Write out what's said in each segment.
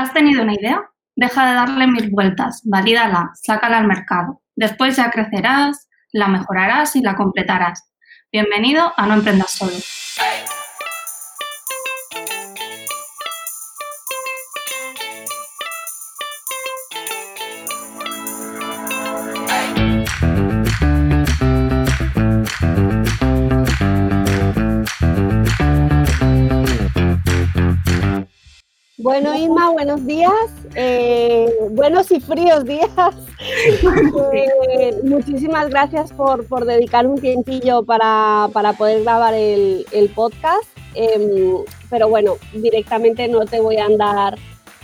¿Has tenido una idea? Deja de darle mil vueltas, valídala, sácala al mercado. Después ya crecerás, la mejorarás y la completarás. Bienvenido a No Emprendas Solo. Bueno, Inma, buenos días. Eh, buenos y fríos días. Eh, muchísimas gracias por, dedicar un tiempillo para, poder grabar el, podcast. Em, pero bueno, directamente no te voy a andar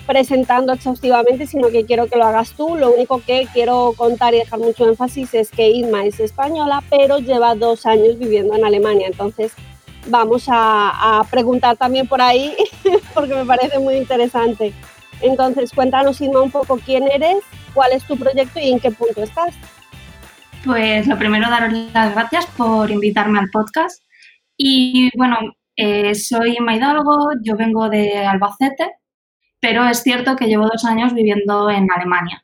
presentando exhaustivamente, sino que quiero que lo hagas tú. Lo único que quiero contar y dejar mucho énfasis es que Inma es española, pero lleva dos años viviendo en Alemania. Entonces, vamos a, preguntar también por ahí, porque me parece muy interesante. Entonces, cuéntanos, Inma, un poco quién eres, cuál es tu proyecto y en qué punto estás. Pues lo primero, daros las gracias por invitarme al podcast. Y bueno, eh, soy Inma Hidalgo, yo vengo de Albacete, pero es cierto que llevo dos años viviendo en Alemania.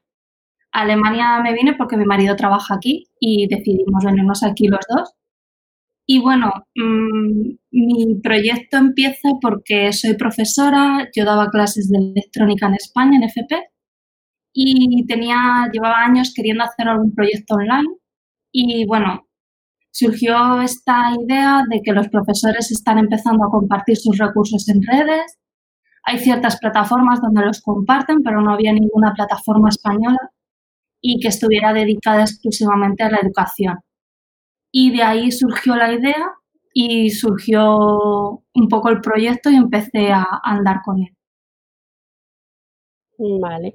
Alemania me vine porque mi marido trabaja aquí y decidimos venirnos aquí los dos. Y bueno, mm, mi proyecto empieza porque soy profesora, yo daba clases de electrónica en España, en FP, y tenía, llevaba años queriendo hacer algún proyecto online. Y bueno, surgió esta idea de que los profesores están empezando a compartir sus recursos en redes. Hay ciertas plataformas donde los comparten, pero no había ninguna plataforma española y que estuviera dedicada exclusivamente a la educación. Y de ahí surgió la idea y surgió un poco el proyecto y empecé a andar con él. Vale.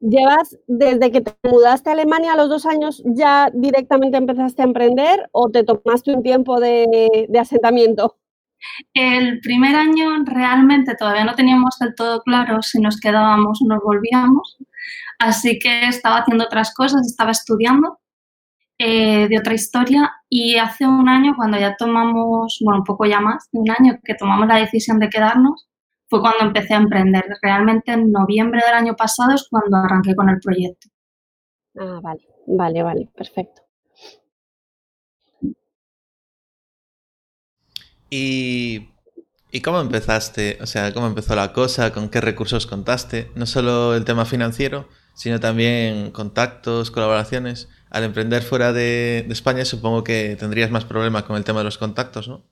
¿Llevas desde que te mudaste a Alemania a los dos años ya directamente empezaste a emprender o te tomaste un tiempo de, de asentamiento? El primer año realmente todavía no teníamos del todo claro si nos quedábamos o nos volvíamos, así que estaba haciendo otras cosas, estaba estudiando eh, de otra historia y hace un año cuando ya tomamos, bueno, un poco ya más de un año que tomamos la decisión de quedarnos, fue cuando empecé a emprender. Realmente en noviembre del año pasado es cuando arranqué con el proyecto. Ah, vale, vale, vale, perfecto. ¿Y, ¿Y cómo empezaste? O sea, ¿cómo empezó la cosa? ¿Con qué recursos contaste? No solo el tema financiero, sino también contactos, colaboraciones al emprender fuera de, España supongo que tendrías más problemas con el tema de los contactos, ¿no?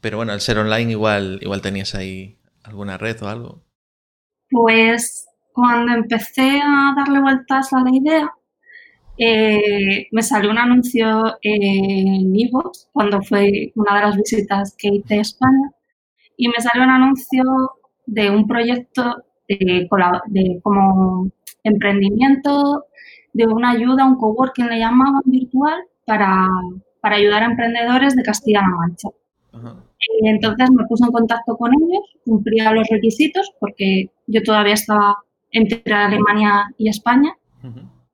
Pero bueno, al ser online igual, igual tenías ahí alguna red o algo. Pues cuando empecé a darle vueltas a la idea, eh, me salió un anuncio en Vivos cuando fue una de las visitas que hice a España y me salió un anuncio de un proyecto de, de como emprendimiento de una ayuda, un coworking le llamaban virtual, para, ayudar a emprendedores de Castilla-La Mancha. Y entonces me puse en contacto con ellos, cumplía los requisitos porque yo todavía estaba entre Alemania y España.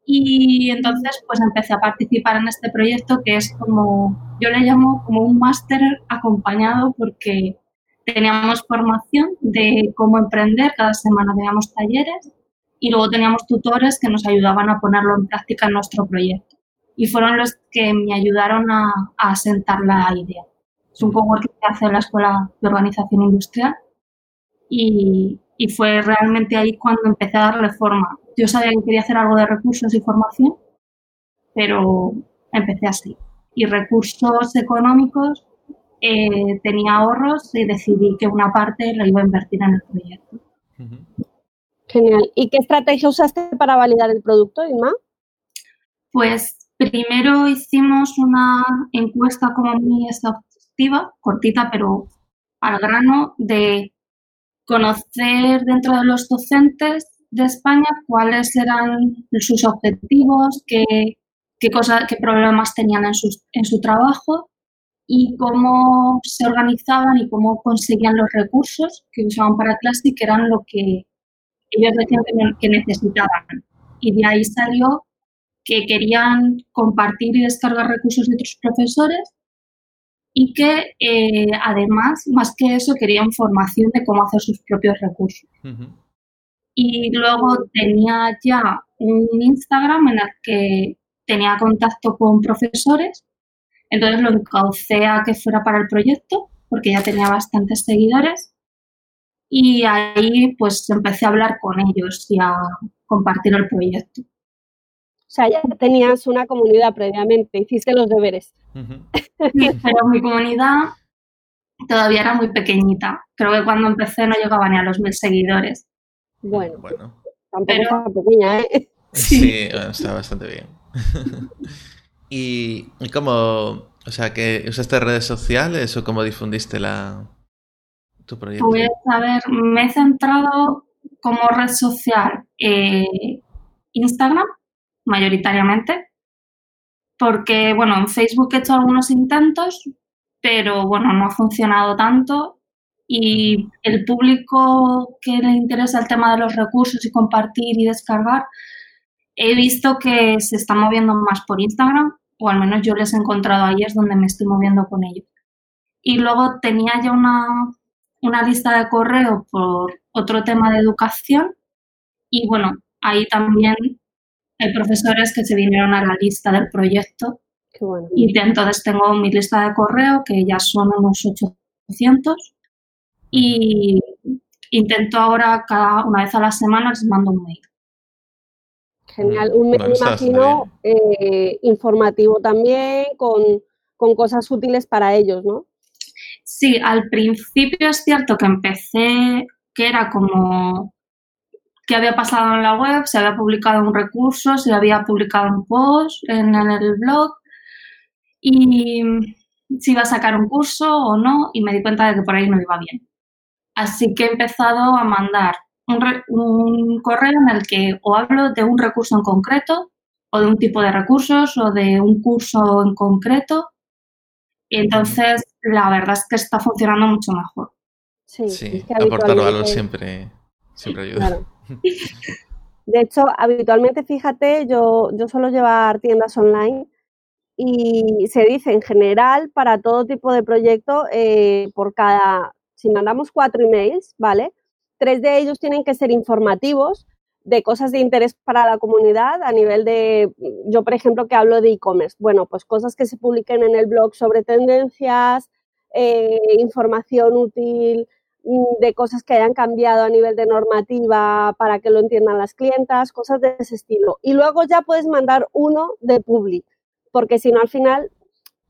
Y entonces pues empecé a participar en este proyecto que es como, yo le llamo como un máster acompañado porque teníamos formación de cómo emprender, cada semana teníamos talleres y luego teníamos tutores que nos ayudaban a ponerlo en práctica en nuestro proyecto. Y fueron los que me ayudaron a, a asentar la idea. Es un coworking que hace la Escuela de Organización Industrial y, y fue realmente ahí cuando empecé a darle forma. Yo sabía que quería hacer algo de recursos y formación, pero empecé así. Y recursos económicos, eh, tenía ahorros y decidí que una parte la iba a invertir en el proyecto. Genial. ¿Y qué estrategia usaste para validar el producto, Inma? Pues primero hicimos una encuesta como muy exhaustiva, cortita pero al grano, de conocer dentro de los docentes de España cuáles eran sus objetivos, qué, qué, qué problemas tenían en, en su trabajo y cómo se organizaban y cómo conseguían los recursos que usaban para clase y que eran lo que ellos decían que, necesitaban. Y de ahí salió que querían compartir y descargar recursos de otros profesores y que eh, además, más que eso, querían formación de cómo hacer sus propios recursos. Y luego tenía ya un Instagram en el que tenía contacto con profesores, entonces lo encaucé a que fuera para el proyecto, porque ya tenía bastantes seguidores. Y ahí pues empecé a hablar con ellos y a compartir el proyecto. O sea, ya tenías una comunidad previamente, hiciste los deberes. Sí, pero mi comunidad todavía era muy pequeñita. Creo que cuando empecé no llegaba ni a los mil seguidores. Bueno, bueno. tampoco está pequeña, ¿eh? Sí, está bastante bien. ¿Y, cómo, o sea, que usaste redes sociales o cómo difundiste la, tu proyecto? Pues, a ver, me he centrado como red social eh, Instagram, mayoritariamente, porque, bueno, en Facebook he hecho algunos intentos, pero bueno, no ha funcionado tanto y el público que le interesa el tema de los recursos y compartir y descargar, he visto que se está moviendo más por Instagram, o al menos yo les he encontrado ahí, es donde me estoy moviendo con ellos. Y luego tenía ya una, una lista de correo por otro tema de educación y bueno, ahí también hay profesores que se vinieron a la lista del proyecto. Y entonces tengo mi lista de correo, que ya son unos 800, y intento ahora cada una vez a la semana les mando un mail. Genial, un mail, imagino, eh, informativo también, con, con cosas útiles para ellos, ¿no? Sí, al principio es cierto que empecé, que era como qué había pasado en la web, se había publicado un recurso, se había publicado un post en, el blog y si iba a sacar un curso o no y me di cuenta de que por ahí no iba bien. Así que he empezado a mandar un, un correo en el que o hablo de un recurso en concreto o de un tipo de recursos o de un curso en concreto. Y entonces la verdad es que está funcionando mucho mejor. Sí, aportar valor siempre, siempre ayuda. De hecho, habitualmente, fíjate, yo, yo suelo llevar tiendas online y se dice en general para todo tipo de proyecto, eh, por cada, si mandamos cuatro emails, ¿vale? Tres de ellos tienen que ser informativos de cosas de interés para la comunidad a nivel de, yo por ejemplo que hablo de e-commerce, bueno, pues cosas que se publiquen en el blog sobre tendencias, eh, información útil Mm, de cosas que hayan cambiado a nivel de normativa para que lo entiendan las clientas, cosas de ese estilo. Y luego ya puedes mandar uno de public, porque si no al final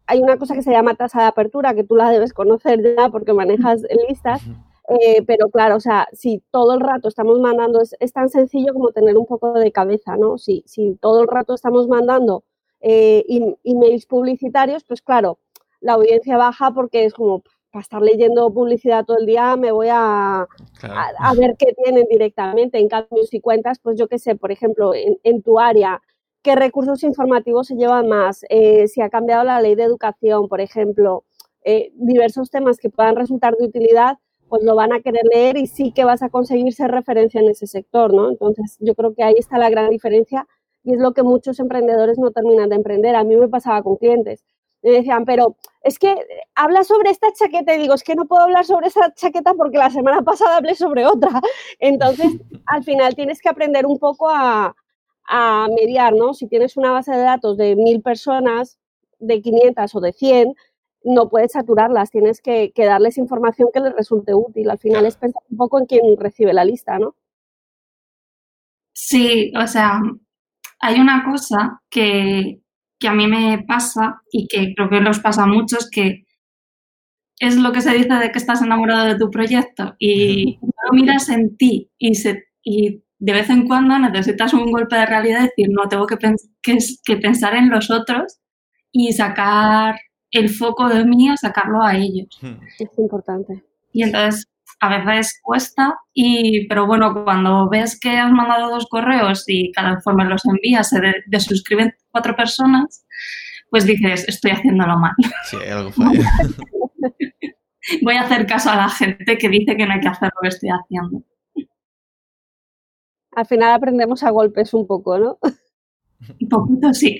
hay una cosa que se llama tasa de apertura, que tú la debes conocer ya porque manejas listas, eh, pero claro, o sea, si todo el rato estamos mandando, es, tan sencillo como tener un poco de cabeza, ¿no? Si, si todo el rato estamos mandando eh, emails publicitarios, pues claro, la audiencia baja porque es como, para estar leyendo publicidad todo el día me voy a, a, ver qué tienen directamente. En cambio, si cuentas, pues yo qué sé, por ejemplo, en, tu área, qué recursos informativos se llevan más, eh, si ha cambiado la ley de educación, por ejemplo, eh, diversos temas que puedan resultar de utilidad, pues lo van a querer leer y sí que vas a conseguir ser referencia en ese sector, ¿no? Entonces, yo creo que ahí está la gran diferencia y es lo que muchos emprendedores no terminan de emprender. A mí me pasaba con clientes me decían, pero es que habla sobre esta chaqueta y digo, es que no puedo hablar sobre esa chaqueta porque la semana pasada hablé sobre otra. Entonces, al final tienes que aprender un poco a, mediar, ¿no? Si tienes una base de datos de mil personas, de 500 o de 100, no puedes saturarlas, tienes que, que, darles información que les resulte útil. Al final es pensar un poco en quién recibe la lista, ¿no? Sí, o sea, hay una cosa que, que a mí me pasa y que creo que los pasa a muchos, que es lo que se dice de que estás enamorado de tu proyecto y lo miras en ti y, se, y de vez en cuando necesitas un golpe de realidad y decir, no, tengo que, que, pensar en los otros y sacar el foco de mí a sacarlo a ellos. Es importante. Y entonces a veces cuesta, y, pero bueno, cuando ves que has mandado dos correos y cada informe los envías, se desuscriben cuatro personas, pues dices, estoy haciéndolo mal. Sí, algo falla. Voy a hacer caso a la gente que dice que no hay que hacer lo que estoy haciendo. Al final aprendemos a golpes un poco, ¿no? Un poquito sí.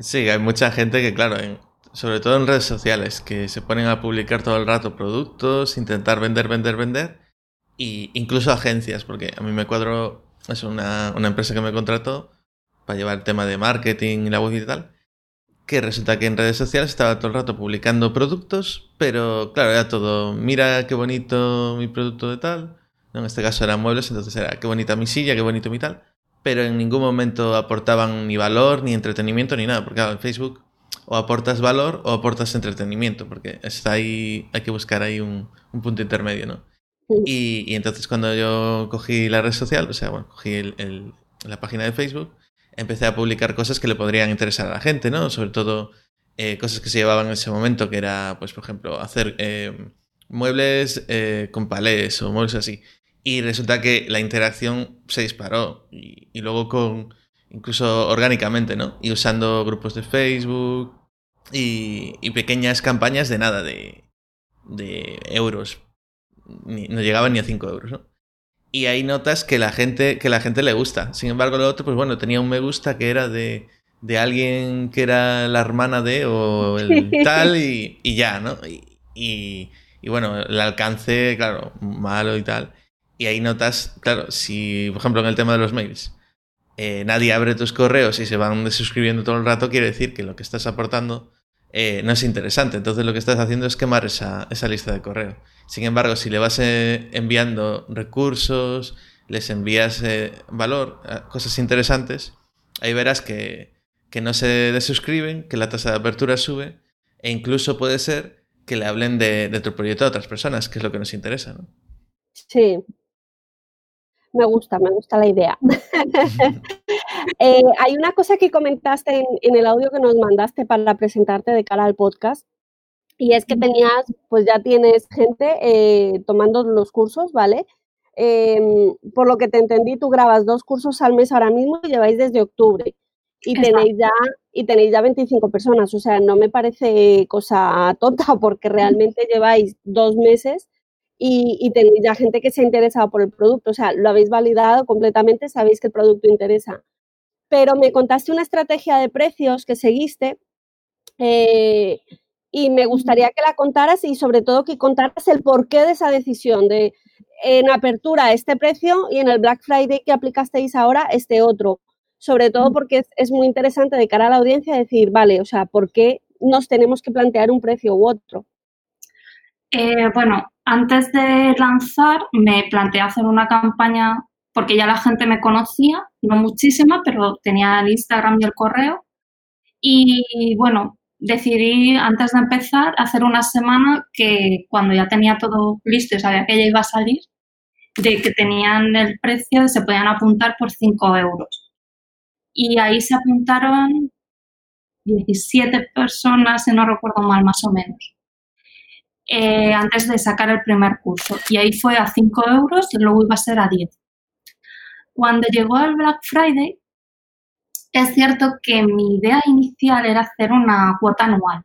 Sí, hay mucha gente que, claro, en, sobre todo en redes sociales, que se ponen a publicar todo el rato productos, intentar vender, vender, vender. y incluso agencias, porque a mí me cuadró, es una, una empresa que me contrató para llevar el tema de marketing y la web y tal, que resulta que en redes sociales estaba todo el rato publicando productos, pero claro, era todo, mira qué bonito mi producto de tal, en este caso eran muebles, entonces era qué bonita mi silla, qué bonito mi tal, pero en ningún momento aportaban ni valor, ni entretenimiento, ni nada, porque claro, en Facebook o aportas valor o aportas entretenimiento, porque está ahí, hay que buscar ahí un, punto intermedio, ¿no? Y, y, entonces cuando yo cogí la red social, o sea, bueno, cogí el, la página de Facebook, empecé a publicar cosas que le podrían interesar a la gente, ¿no? Sobre todo eh, cosas que se llevaban en ese momento, que era, pues, por ejemplo, hacer eh, muebles eh, con palés o muebles así. Y resulta que la interacción se disparó y, luego con, incluso orgánicamente, ¿no? Y usando grupos de Facebook y, y pequeñas campañas de nada, de, de euros. no llegaban ni a 5 euros, ¿no? Y ahí notas que la gente, que la gente le gusta. Sin embargo, lo otro, pues bueno, tenía un me gusta que era de, de alguien que era la hermana de o el tal y, y ya, ¿no? Y, y, y, bueno, el alcance, claro, malo y tal. Y ahí notas, claro, si, por ejemplo, en el tema de los mails, eh, nadie abre tus correos y se van desuscribiendo todo el rato, quiere decir que lo que estás aportando eh, no es interesante. Entonces lo que estás haciendo es quemar esa, esa lista de correo. Sin embargo, si le vas eh, enviando recursos, les envías valor, cosas interesantes, ahí verás que, que no se desuscriben, que la tasa de apertura sube e incluso puede ser que le hablen de, de tu proyecto a otras personas, que es lo que nos interesa. ¿no? Sí, me gusta, me gusta la idea. Eh, hay una cosa que comentaste en, el audio que nos mandaste para presentarte de cara al podcast, y es que tenías, pues ya tienes gente eh, tomando los cursos, ¿vale? Em, por lo que te entendí, tú grabas dos cursos al mes ahora mismo y lleváis desde octubre. Y tenéis, ya, y tenéis ya 25 personas, o sea, no me parece cosa tonta porque realmente lleváis dos meses y, tenéis ya gente que se ha interesado por el producto. O sea, lo habéis validado completamente, sabéis que el producto interesa. Pero me contaste una estrategia de precios que seguiste eh, y me gustaría que la contaras y sobre todo que contaras el porqué de esa decisión de en apertura este precio y en el Black Friday que aplicasteis ahora este otro. Sobre todo porque es, es muy interesante de cara a la audiencia decir, vale, o sea, ¿por qué nos tenemos que plantear un precio u otro? Eh, bueno, antes de lanzar me planteé hacer una campaña porque ya la gente me conocía, no muchísima, pero tenía el Instagram y el correo. Y bueno, decidí antes de empezar hacer una semana que cuando ya tenía todo listo y sabía que ya iba a salir, de que tenían el precio, se podían apuntar por 5 euros. Y ahí se apuntaron 17 personas, si no recuerdo mal, más o menos. Eh, antes de sacar el primer curso. Y ahí fue a 5 euros y luego iba a ser a 10. Cuando llegó el Black Friday, es cierto que mi idea inicial era hacer una cuota anual,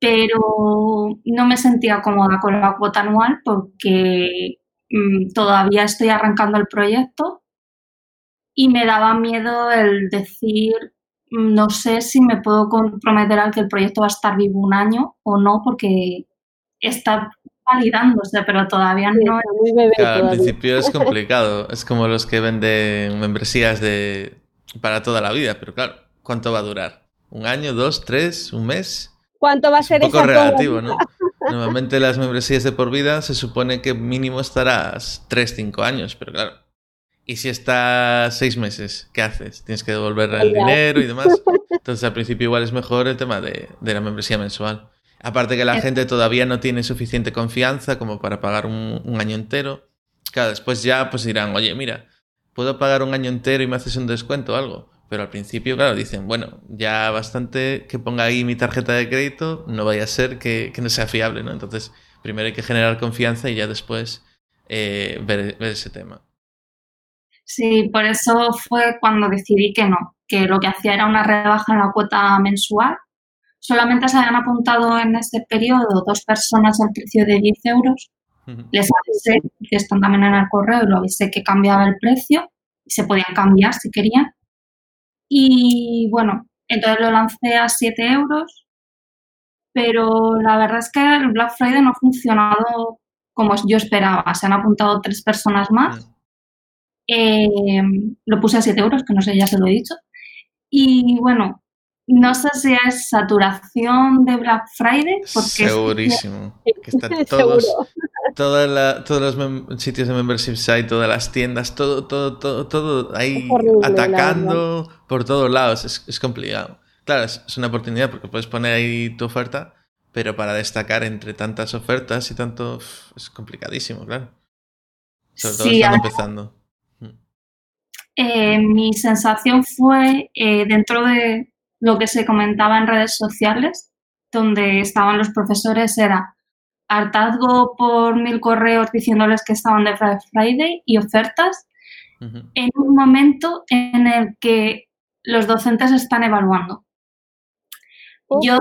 pero no me sentía cómoda con la cuota anual porque mm, todavía estoy arrancando el proyecto y me daba miedo el decir no sé si me puedo comprometer a que el proyecto va a estar vivo un año o no, porque está validándose, pero todavía no. muy bebé al principio es complicado. Es como los que venden membresías de para toda la vida, pero claro, ¿cuánto va a durar? ¿Un año, dos, tres, un mes? ¿Cuánto va a ser un poco relativo, ¿no? Normalmente las membresías de por vida se supone que mínimo estarás tres, cinco años, pero claro, y si está seis meses, ¿qué haces? Tienes que devolver el dinero y demás. Entonces al principio igual es mejor el tema de, la membresía mensual. Aparte que la gente todavía no tiene suficiente confianza como para pagar un, año entero. Claro, después ya pues dirán, oye, mira, puedo pagar un año entero y me haces un descuento o algo. Pero al principio, claro, dicen, bueno, ya bastante que ponga ahí mi tarjeta de crédito, no vaya a ser que, no sea fiable, ¿no? Entonces, primero hay que generar confianza y ya después eh, ver ese tema. Sí, por eso fue cuando decidí que no, que lo que hacía era una rebaja en la cuota mensual. Solamente se habían apuntado en este periodo dos personas al precio de 10 euros. Les avisé, que están también en el correo, y lo avisé que cambiaba el precio y se podían cambiar si querían. Y bueno, entonces lo lancé a 7 euros, pero la verdad es que el Black Friday no ha funcionado como yo esperaba. Se han apuntado tres personas más. Eh, lo puse a 7 euros, que no sé, ya se lo he dicho. Y bueno, no sé si es saturación de Black Friday. Porque Segurísimo. Que están todos, todos los sitios de membership site, todas las tiendas, todo, todo, todo, todo ahí atacando por todos lados. Es, complicado. Claro, es, una oportunidad porque puedes poner ahí tu oferta, pero para destacar entre tantas ofertas y tanto es complicadísimo, claro. Sobre todo están empezando. Eh, mi sensación fue eh, dentro de lo que se comentaba en redes sociales, donde estaban los profesores, era hartazgo por mil correos diciéndoles que estaban de Friday y ofertas, en un momento en el que los docentes están evaluando. Yo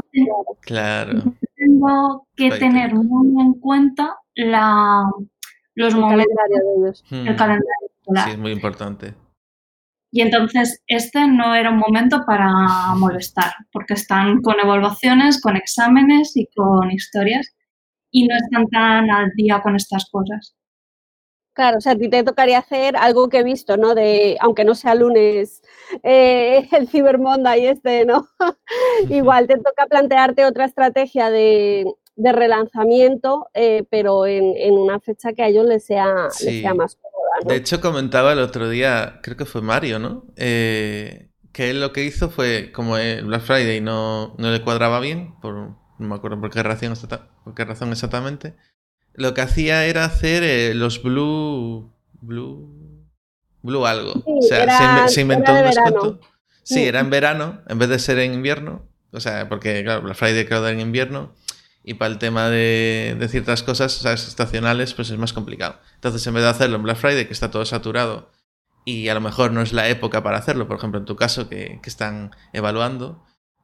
claro. tengo que tener muy en cuenta la, los momentos del calendario escolar. Sí, es muy importante. Y entonces este no era un momento para molestar, porque están con evaluaciones, con exámenes y con historias y no están tan al día con estas cosas. Claro, o sea, a ti te tocaría hacer algo que he visto, ¿no? De, aunque no sea lunes, eh, el Cyber Monday este, ¿no? Igual te toca plantearte otra estrategia de, relanzamiento, eh, pero en, una fecha que a ellos les sea, les sea más de hecho, comentaba el otro día, creo que fue Mario, ¿no? Eh, que él lo que hizo fue, como el Black Friday no, no le cuadraba bien, por, no me acuerdo por qué razón, por qué razón exactamente, lo que hacía era hacer eh, los Blue... Blue... Blue algo. o sea, se, inventó un descuento. Sí, era en verano, en vez de ser en invierno. O sea, porque, claro, Black Friday creo en invierno y para el tema de, ciertas cosas estacionales, pues es más complicado. Entonces, en vez de hacerlo en Black Friday, que está todo saturado y a lo mejor no es la época para hacerlo, por ejemplo, en tu caso, que, están evaluando,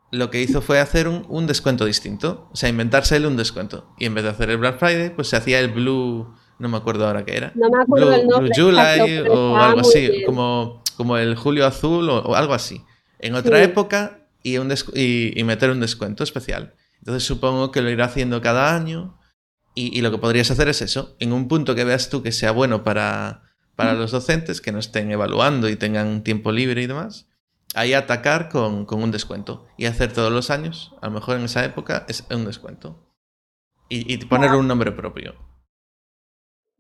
lo que hizo fue hacer un, descuento distinto, o sea, inventarse él un descuento. Y en vez de hacer el Black Friday, pues se hacía el Blue, no me acuerdo ahora qué era. No me acuerdo Blue, el nombre. Blue July o algo así, como, como el Julio Azul o, algo así. En otra época y, un y meter un descuento especial. Entonces supongo que lo irá haciendo cada año y, lo que podrías hacer es eso, en un punto que veas tú que sea bueno para, para los docentes, que no estén evaluando y tengan tiempo libre y demás, ahí atacar con, un descuento y hacer todos los años, a lo mejor en esa época, es un descuento. Y, y ponerle un nombre propio.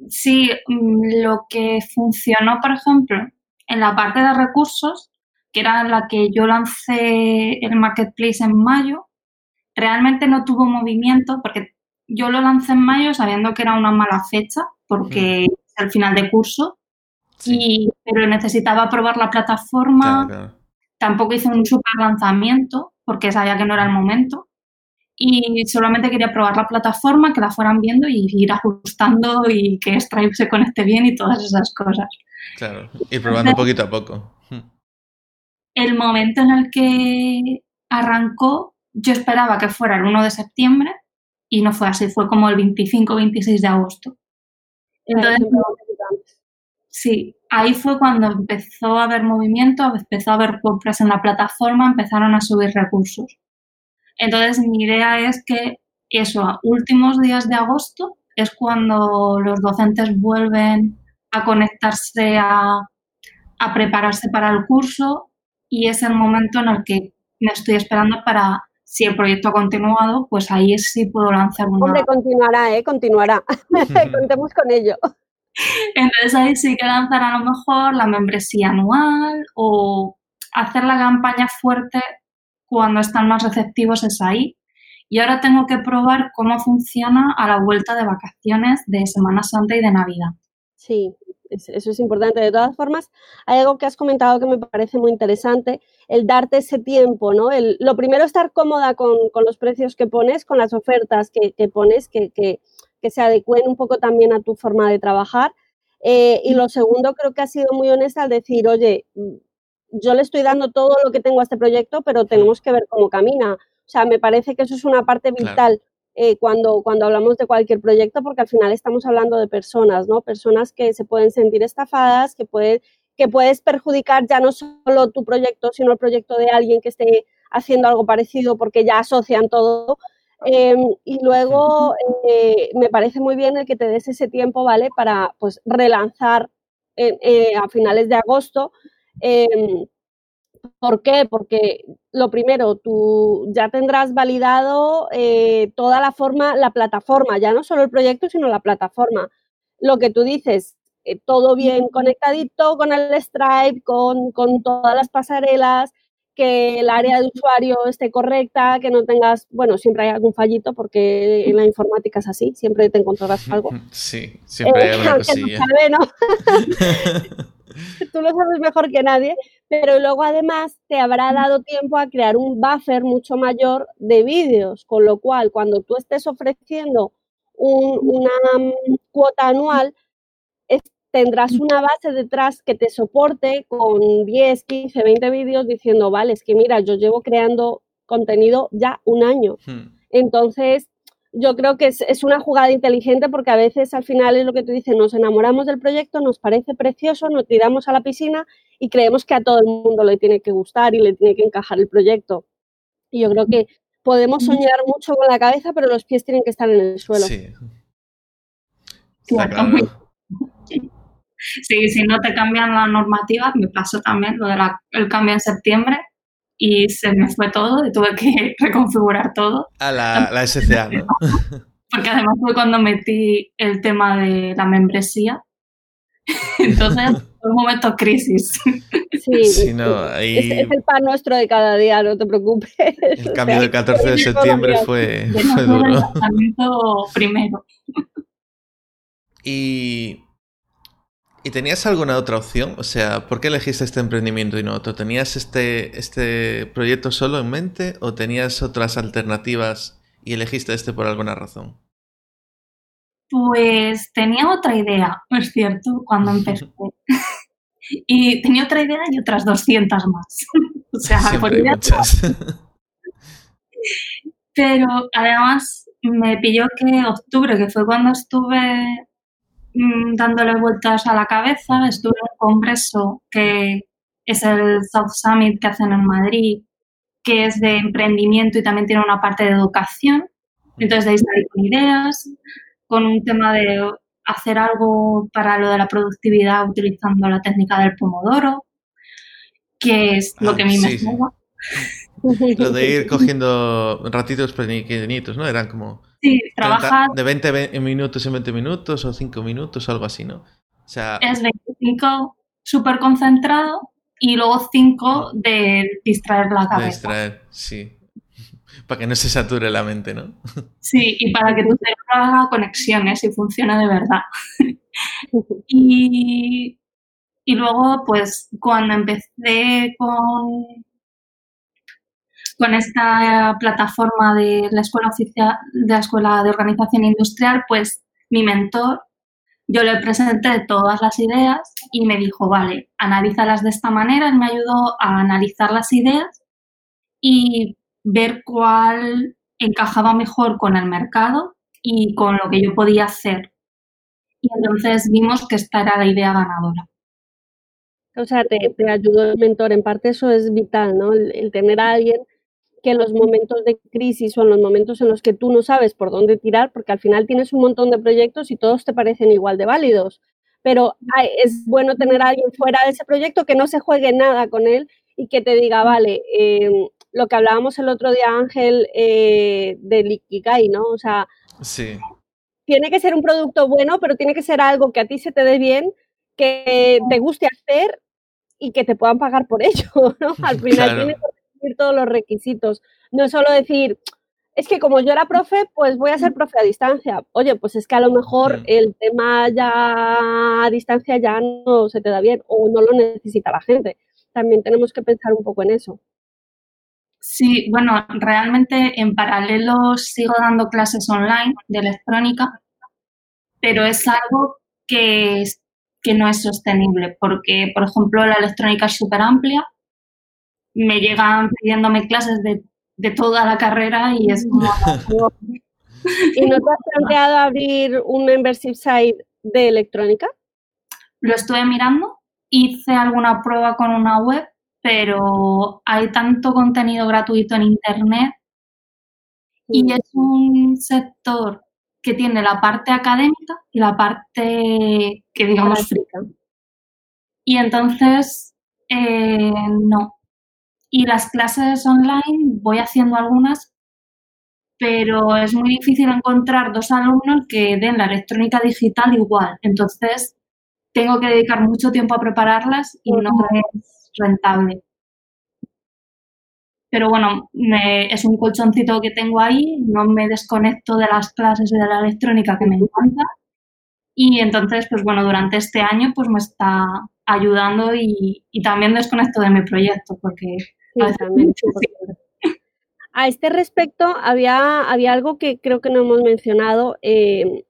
Sí, mm, lo que funcionó, por ejemplo, en la parte de recursos, que era la que yo lancé el marketplace en mayo, realmente no tuvo movimiento porque yo lo lancé en mayo sabiendo que era una mala fecha porque es el final de curso, y, pero necesitaba probar la plataforma. Tampoco hice un super lanzamiento porque sabía que no era el momento. Y solamente quería probar la plataforma, que la fueran viendo y ir ajustando y que Stripe se conecte bien y todas esas cosas. Claro, ir probando poquito a poco. El momento en el que arrancó yo esperaba que fuera el 1 de septiembre y no fue así, fue como el 25 26 de agosto. Entonces, sí, ahí fue cuando empezó a haber movimiento, empezó a haber compras en la plataforma, empezaron a subir recursos. Entonces, mi idea es que eso, a últimos días de agosto es cuando los docentes vuelven a conectarse, a, a prepararse para el curso y es el momento en el que me estoy esperando para si el proyecto ha continuado, pues ahí sí puedo lanzar una... Hombre, continuará, ¿eh? Continuará. Contemos con ello. Entonces ahí sí que lanzar a lo mejor la membresía anual o hacer la campaña fuerte cuando están más receptivos es ahí. Y ahora tengo que probar cómo funciona a la vuelta de vacaciones de Semana Santa y de Navidad. Sí, eso es importante. De todas formas, hay algo que has comentado que me parece muy interesante, el darte ese tiempo, ¿no? El, lo primero, estar cómoda con, los precios que pones, con las ofertas que, pones, que, que, se adecuen un poco también a tu forma de trabajar. Eh, y lo segundo, creo que has sido muy honesta al decir, oye, yo le estoy dando todo lo que tengo a este proyecto, pero tenemos que ver cómo camina. O sea, me parece que eso es una parte vital. Eh, cuando, cuando hablamos de cualquier proyecto, porque al final estamos hablando de personas, ¿no? Personas que se pueden sentir estafadas, que, puede, que puedes perjudicar ya no solo tu proyecto, sino el proyecto de alguien que esté haciendo algo parecido porque ya asocian todo. Em, y luego eh, me parece muy bien el que te des ese tiempo, ¿vale? Para pues relanzar eh, a finales de agosto. Em, ¿Por qué? Porque lo primero, tú ya tendrás validado eh, toda la forma, la plataforma, ya no solo el proyecto, sino la plataforma. Lo que tú dices, todo bien conectadito con el Stripe, con, con todas las pasarelas, que el área de usuario esté correcta, que no tengas, bueno, siempre hay algún fallito porque en la informática es así, siempre te encontrarás algo. Sí, siempre hay alguna cosilla. Tú lo sabes mejor que nadie, pero luego además te habrá dado tiempo a crear un buffer mucho mayor de vídeos, con lo cual cuando tú estés ofreciendo una mm, cuota anual, tendrás una base detrás que te soporte con 10, 15, 20 vídeos diciendo, vale, es que mira, yo llevo creando contenido ya un año. Hmm. Entonces, yo creo que es, una jugada inteligente porque a veces al final es lo que tú dices, nos enamoramos del proyecto, nos parece precioso, nos tiramos a la piscina y creemos que a todo el mundo le tiene que gustar y le tiene que encajar el proyecto. Y yo creo que podemos soñar mucho con la cabeza, pero los pies tienen que estar en el suelo. Sí. Sí, si no te cambian la normativa, me pasó también lo del cambio en septiembre y se me fue todo y tuve que reconfigurar todo. A la, la SCA, ¿no? Porque además fue cuando metí el tema de la membresía. Entonces, fue un momento crisis. Sí, es, el pan nuestro de cada día, no te preocupes. El cambio del 14 de septiembre fue, fue duro. primero. Y ¿Y tenías alguna otra opción? O sea, ¿por qué elegiste este emprendimiento y no otro? ¿Tenías este, este proyecto solo en mente o tenías otras alternativas y elegiste este por alguna razón? Pues tenía otra idea, es cierto, cuando empecé. y tenía otra idea y otras 200 más. o sea, Siempre hay muchas. Pero además me pilló que octubre, que fue cuando estuve Mm, dándole vueltas a la cabeza. Estuve en un congreso que es el South Summit que hacen en Madrid, que es de emprendimiento y también tiene una parte de educación. Entonces de ahí salí con ideas, con un tema de hacer algo para lo de la productividad utilizando la técnica del pomodoro, que es lo que a mí me sí, Lo de ir cogiendo ratitos pequeñitos, ¿no? Eran como Sí, trabajas... De 20 minutos en 20 minutos o 5 minutos, algo así, ¿no? O sea... Es 25 súper concentrado y luego 5 de distraer la cabeza. De distraer, sí. Para que no se sature la mente, ¿no? Sí, y para que tu cerebro haga conexiones y funcione de verdad. y, y luego, pues, cuando empecé con con esta plataforma de la escuela oficial, de la escuela de organización industrial, pues mi mentor, yo le presenté todas las ideas y me dijo, vale, analízalas de esta manera. Él me ayudó a analizar las ideas y ver cuál encajaba mejor con el mercado y con lo que yo podía hacer. Y entonces vimos que esta era la idea ganadora. O sea, te, ayudó el mentor. En parte eso es vital, ¿no? el tener a alguien que en los momentos de crisis o en los momentos en los que tú no sabes por dónde tirar, porque al final tienes un montón de proyectos y todos te parecen igual de válidos. Pero es bueno tener a alguien fuera de ese proyecto que no se juegue nada con él y que te diga, vale, em, lo que hablábamos el otro día, Ángel, eh, del Ikigai, ¿no? O sea, sí. tiene que ser un producto bueno, pero tiene que ser algo que a ti se te dé bien, que te guste hacer y que te puedan pagar por ello, ¿no? Al final tiene que todos los requisitos. No es solo decir, es que como yo era profe, pues voy a ser profe a distancia. Oye, pues es que a lo mejor el tema ya a distancia ya no se te da bien o no lo necesita la gente. También tenemos que pensar un poco en eso. Sí, bueno, realmente en paralelo sigo dando clases online de electrónica, pero es algo que, que no es sostenible porque, por ejemplo, la electrónica es súper amplia me llegan pidiéndome clases de, toda la carrera y es como... ¿Y no te has planteado abrir un membership site de electrónica? Lo estuve mirando, hice alguna prueba con una web, pero hay tanto contenido gratuito en Internet Y es un sector que tiene la parte académica y la parte que digamos frica. Y entonces, eh, no. Y las clases online voy haciendo algunas, pero es muy difícil encontrar dos alumnos que den la electrónica digital igual. Entonces, tengo que dedicar mucho tiempo a prepararlas y no es rentable. Pero bueno, es un colchoncito que tengo ahí, no me desconecto de las clases y de la electrónica que me encanta. Y entonces, pues bueno, durante este año pues me está ayudando y, también desconecto de mi proyecto porque a este respecto, había, había algo que creo que no hemos mencionado. Eh,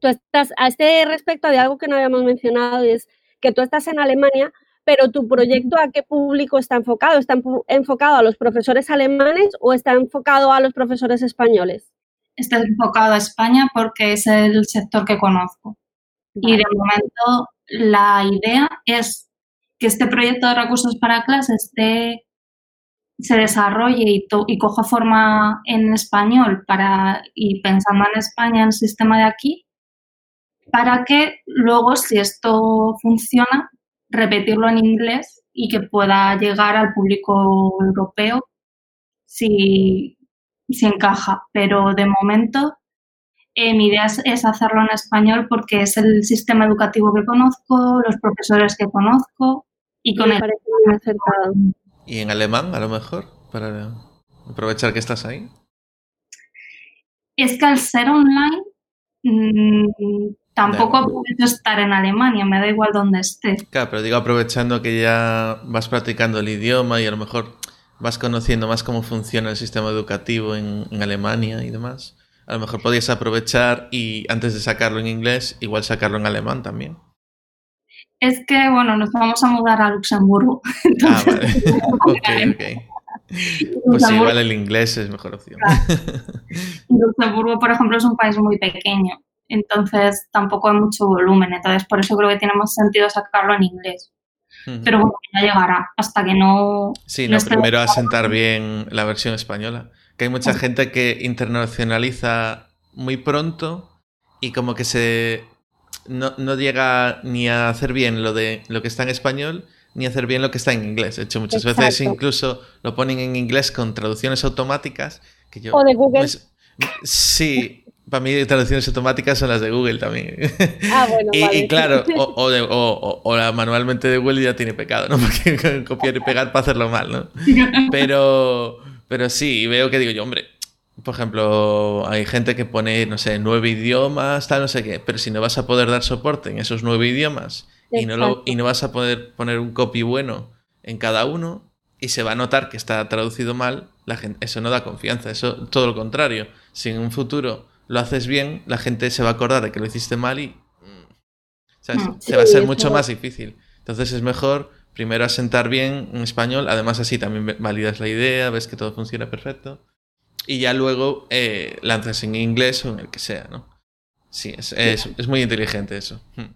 tú estás, a este respecto, había algo que no habíamos mencionado y es que tú estás en Alemania, pero tu proyecto a qué público está enfocado? ¿Está enfocado a los profesores alemanes o está enfocado a los profesores españoles? Está enfocado a España porque es el sector que conozco. Y de momento la idea es que este proyecto de recursos para clases esté se desarrolle y, y, coja forma en español para, y pensando en España, en el sistema de aquí, para que luego, si esto funciona, repetirlo en inglés y que pueda llegar al público europeo si, si encaja. Pero de momento eh, mi idea es, hacerlo en español porque es el sistema educativo que conozco, los profesores que conozco y con el... ¿Y en alemán, a lo mejor? Para aprovechar que estás ahí. Es que al ser online mm, tampoco puedo estar en Alemania, me da igual donde esté. Claro, pero digo aprovechando que ya vas practicando el idioma y a lo mejor vas conociendo más cómo funciona el sistema educativo en, en Alemania y demás. A lo mejor podías aprovechar y antes de sacarlo en inglés, igual sacarlo en alemán también. Es que, bueno, nos vamos a mudar a Luxemburgo. Ah, vale. ok, ok. Pues igual el inglés es mejor opción. Luxemburgo, por ejemplo, es un país muy pequeño, entonces tampoco hay mucho volumen, entonces por eso creo que tiene más sentido sacarlo en inglés. Pero bueno, ya llegará, hasta que no... Sí, no, primero asentar bien la versión española. Que hay mucha gente que internacionaliza muy pronto y como que se no, no, llega ni a hacer bien lo de lo que está en español ni a hacer bien lo que está en inglés. De hecho, muchas veces incluso lo ponen en inglés con traducciones automáticas. Que yo, o de Google. sí, para mí traducciones automáticas son las de Google también. Ah, bueno, y, y, claro, o, o, de, o, o, la manualmente de Google ya tiene pecado, ¿no? Porque copiar y pegar para hacerlo mal, ¿no? Pero, pero sí, veo que digo yo, hombre, por ejemplo, hay gente que pone, no sé, nueve idiomas, tal, no sé qué, pero si no vas a poder dar soporte en esos nueve idiomas y no, lo, y no vas a poder poner un copy bueno en cada uno y se va a notar que está traducido mal, la gente, eso no da confianza, eso todo lo contrario. Si en un futuro lo haces bien, la gente se va a acordar de que lo hiciste mal y mm, mm. se va a ser mucho más difícil. Entonces es mejor primero asentar bien en español, además así también validas la idea, ves que todo funciona perfecto y ya luego eh, lanzas en inglés o en el que sea, ¿no? Sí, es, es, muy inteligente eso. Hmm.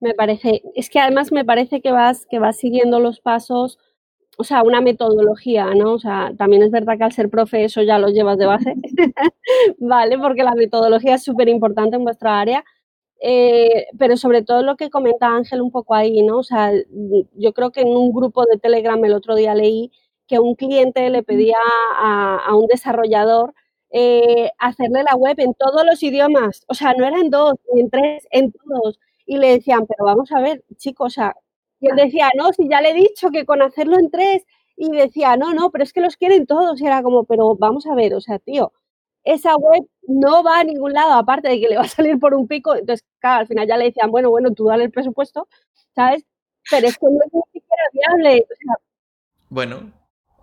Me parece, es que además me parece que vas, que vas siguiendo los pasos, o sea, una metodología, ¿no? O sea, también es verdad que al ser profe eso ya lo llevas de base, ¿vale? Porque la metodología es súper importante en vuestra área. Eh, pero sobre todo lo que comenta Ángel un poco ahí, ¿no? O sea, yo creo que en un grupo de Telegram el otro día leí que un cliente le pedía a, un desarrollador eh, hacerle la web en todos los idiomas, o sea, no era en dos, ni en tres, en todos. Y le decían, pero vamos a ver, chicos, o sea, y él decía, no, si ya le he dicho que con hacerlo en tres, y decía, no, no, pero es que los quieren todos, y era como, pero vamos a ver, o sea, tío, esa web no va a ningún lado, aparte de que le va a salir por un pico, entonces, claro, al final ya le decían, bueno, bueno, tú dale el presupuesto, ¿sabes? Pero es que no es ni siquiera viable. bueno,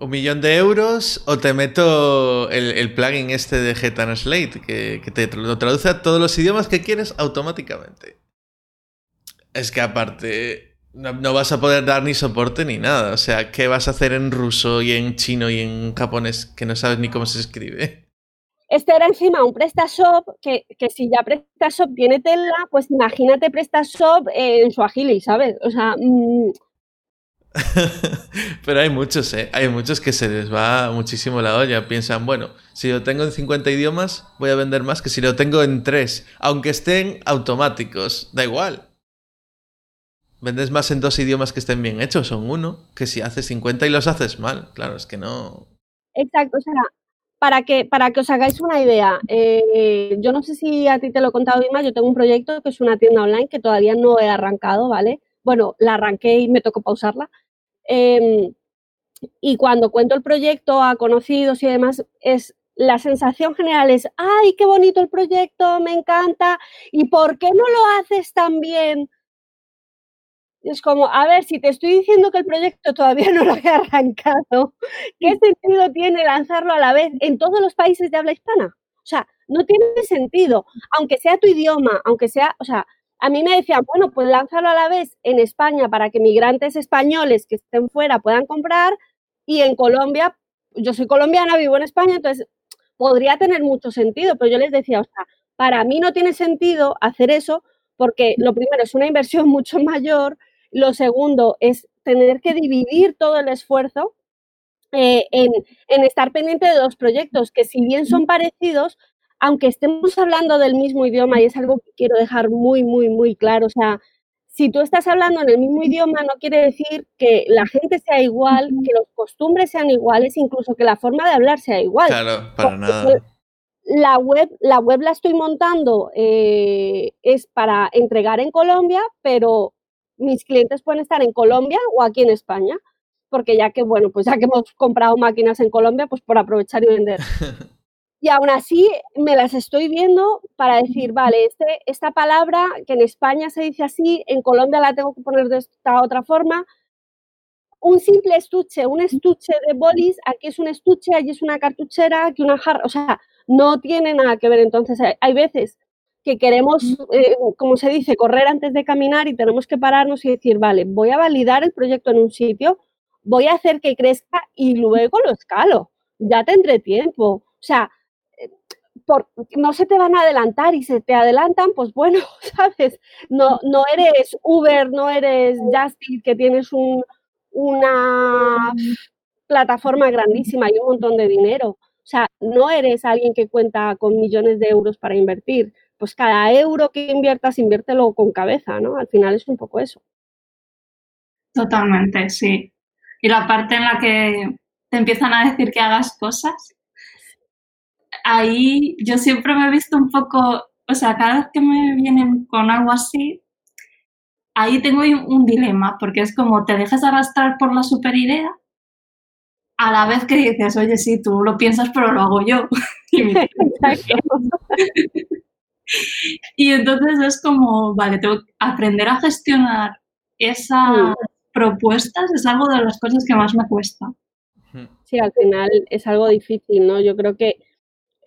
un millón de euros o te meto el, plugin este de G-Translate que, que te lo traduce a todos los idiomas que quieres automáticamente. Es que aparte no, vas a poder dar ni soporte ni nada. O sea, ¿qué vas a hacer en ruso y en chino y en japonés que no sabes ni cómo se escribe? Este era encima un PrestaShop que, que si ya PrestaShop tiene tela, pues imagínate PrestaShop en su agili, ¿sabes? O sea... Mm, Pero hay muchos, ¿eh? Hay muchos que se les va muchísimo la olla. Piensan, bueno, si lo tengo en 50 idiomas, voy a vender más que si lo tengo en 3. Aunque estén automáticos, da igual. Vendes más en dos idiomas que estén bien hechos, son uno, que si haces 50 y los haces mal. Claro, es que no. Exacto, o sea, para que, para que os hagáis una idea, eh, yo no sé si a ti te lo he contado, Dima, yo tengo un proyecto que es una tienda online que todavía no he arrancado, ¿vale? Bueno, la arranqué y me tocó pausarla. Em, y cuando cuento el proyecto a conocidos y demás, es la sensación general es, ay, qué bonito el proyecto, me encanta, ¿y por qué no lo haces tan bien? Es como, a ver, si te estoy diciendo que el proyecto todavía no lo he arrancado, ¿qué sentido tiene lanzarlo a la vez en todos los países de habla hispana? O sea, no tiene sentido, aunque sea tu idioma, aunque sea, o sea, a mí me decían, bueno, pues lánzalo a la vez en España para que migrantes españoles que estén fuera puedan comprar y en Colombia, yo soy colombiana, vivo en España, entonces podría tener mucho sentido, pero yo les decía, o sea, para mí no tiene sentido hacer eso porque lo primero es una inversión mucho mayor, lo segundo es tener que dividir todo el esfuerzo eh, en, en, estar pendiente de dos proyectos que si bien son parecidos, aunque estemos hablando del mismo idioma, y es algo que quiero dejar muy, muy, muy claro, o sea, si tú estás hablando en el mismo idioma, no quiere decir que la gente sea igual, que los costumbres sean iguales, incluso que la forma de hablar sea igual. Claro, para nada. La web, la web la estoy montando, eh, es para entregar en Colombia, pero mis clientes pueden estar en Colombia o aquí en España, porque ya que, bueno, pues ya que hemos comprado máquinas en Colombia, pues por aprovechar y vender. Y aún así me las estoy viendo para decir, vale, este, esta palabra que en España se dice así, en Colombia la tengo que poner de esta otra forma. Un simple estuche, un estuche de bolis, aquí es un estuche, allí es una cartuchera, aquí una jarra, o sea, no tiene nada que ver. Entonces, hay veces que queremos, eh, como se dice, correr antes de caminar y tenemos que pararnos y decir, vale, voy a validar el proyecto en un sitio, voy a hacer que crezca y luego lo escalo. Ya tendré tiempo. O sea, no se te van a adelantar y se te adelantan, pues bueno, ¿sabes? No, no eres Uber, no eres Justin, que tienes una plataforma grandísima y un montón de dinero. O sea, no eres alguien que cuenta con millones de euros para invertir. Pues cada euro que inviertas, inviértelo con cabeza, ¿no? Al final es un poco eso. Totalmente, sí. Y la parte en la que te empiezan a decir que hagas cosas ahí yo siempre me he visto un poco, o sea, cada vez que me vienen con algo así, ahí tengo un dilema, porque es como te dejas arrastrar por la super idea, a la vez que dices, oye, sí, tú lo piensas, pero lo hago yo. y entonces es como, vale, tengo que aprender a gestionar esas propuestas, es algo de las cosas que más me cuesta. Sí, al final es algo difícil, ¿no? Yo creo que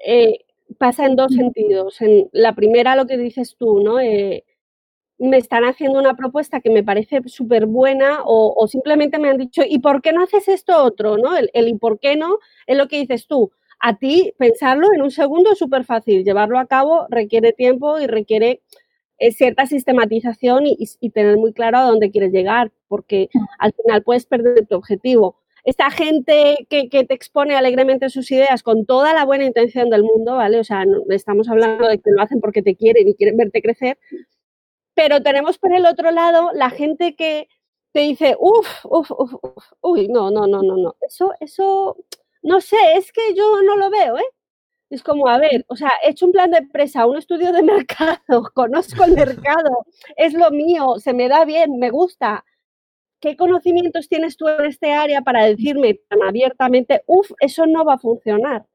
eh, pasa en dos sentidos. En la primera, lo que dices tú, ¿no? Eh, me están haciendo una propuesta que me parece súper buena o, simplemente me han dicho, ¿y por qué no haces esto otro? ¿no? El, ¿y por qué no? Es lo que dices tú. A ti pensarlo en un segundo es súper fácil. Llevarlo a cabo requiere tiempo y requiere eh, cierta sistematización y, y, tener muy claro a dónde quieres llegar, porque al final puedes perder tu objetivo esta gente que, te expone alegremente sus ideas con toda la buena intención del mundo, ¿vale? O sea, no, estamos hablando de que lo hacen porque te quieren y quieren verte crecer, pero tenemos por el otro lado la gente que te dice, uff, uff, uff, uf, uy, no, no, no, no, no, eso, eso, no sé, es que yo no lo veo, ¿eh? Es como, a ver, o sea, he hecho un plan de empresa, un estudio de mercado, conozco el mercado, es lo mío, se me da bien, me gusta, ¿qué conocimientos tienes tú en este área para decirme tan abiertamente, uff, eso no va a funcionar?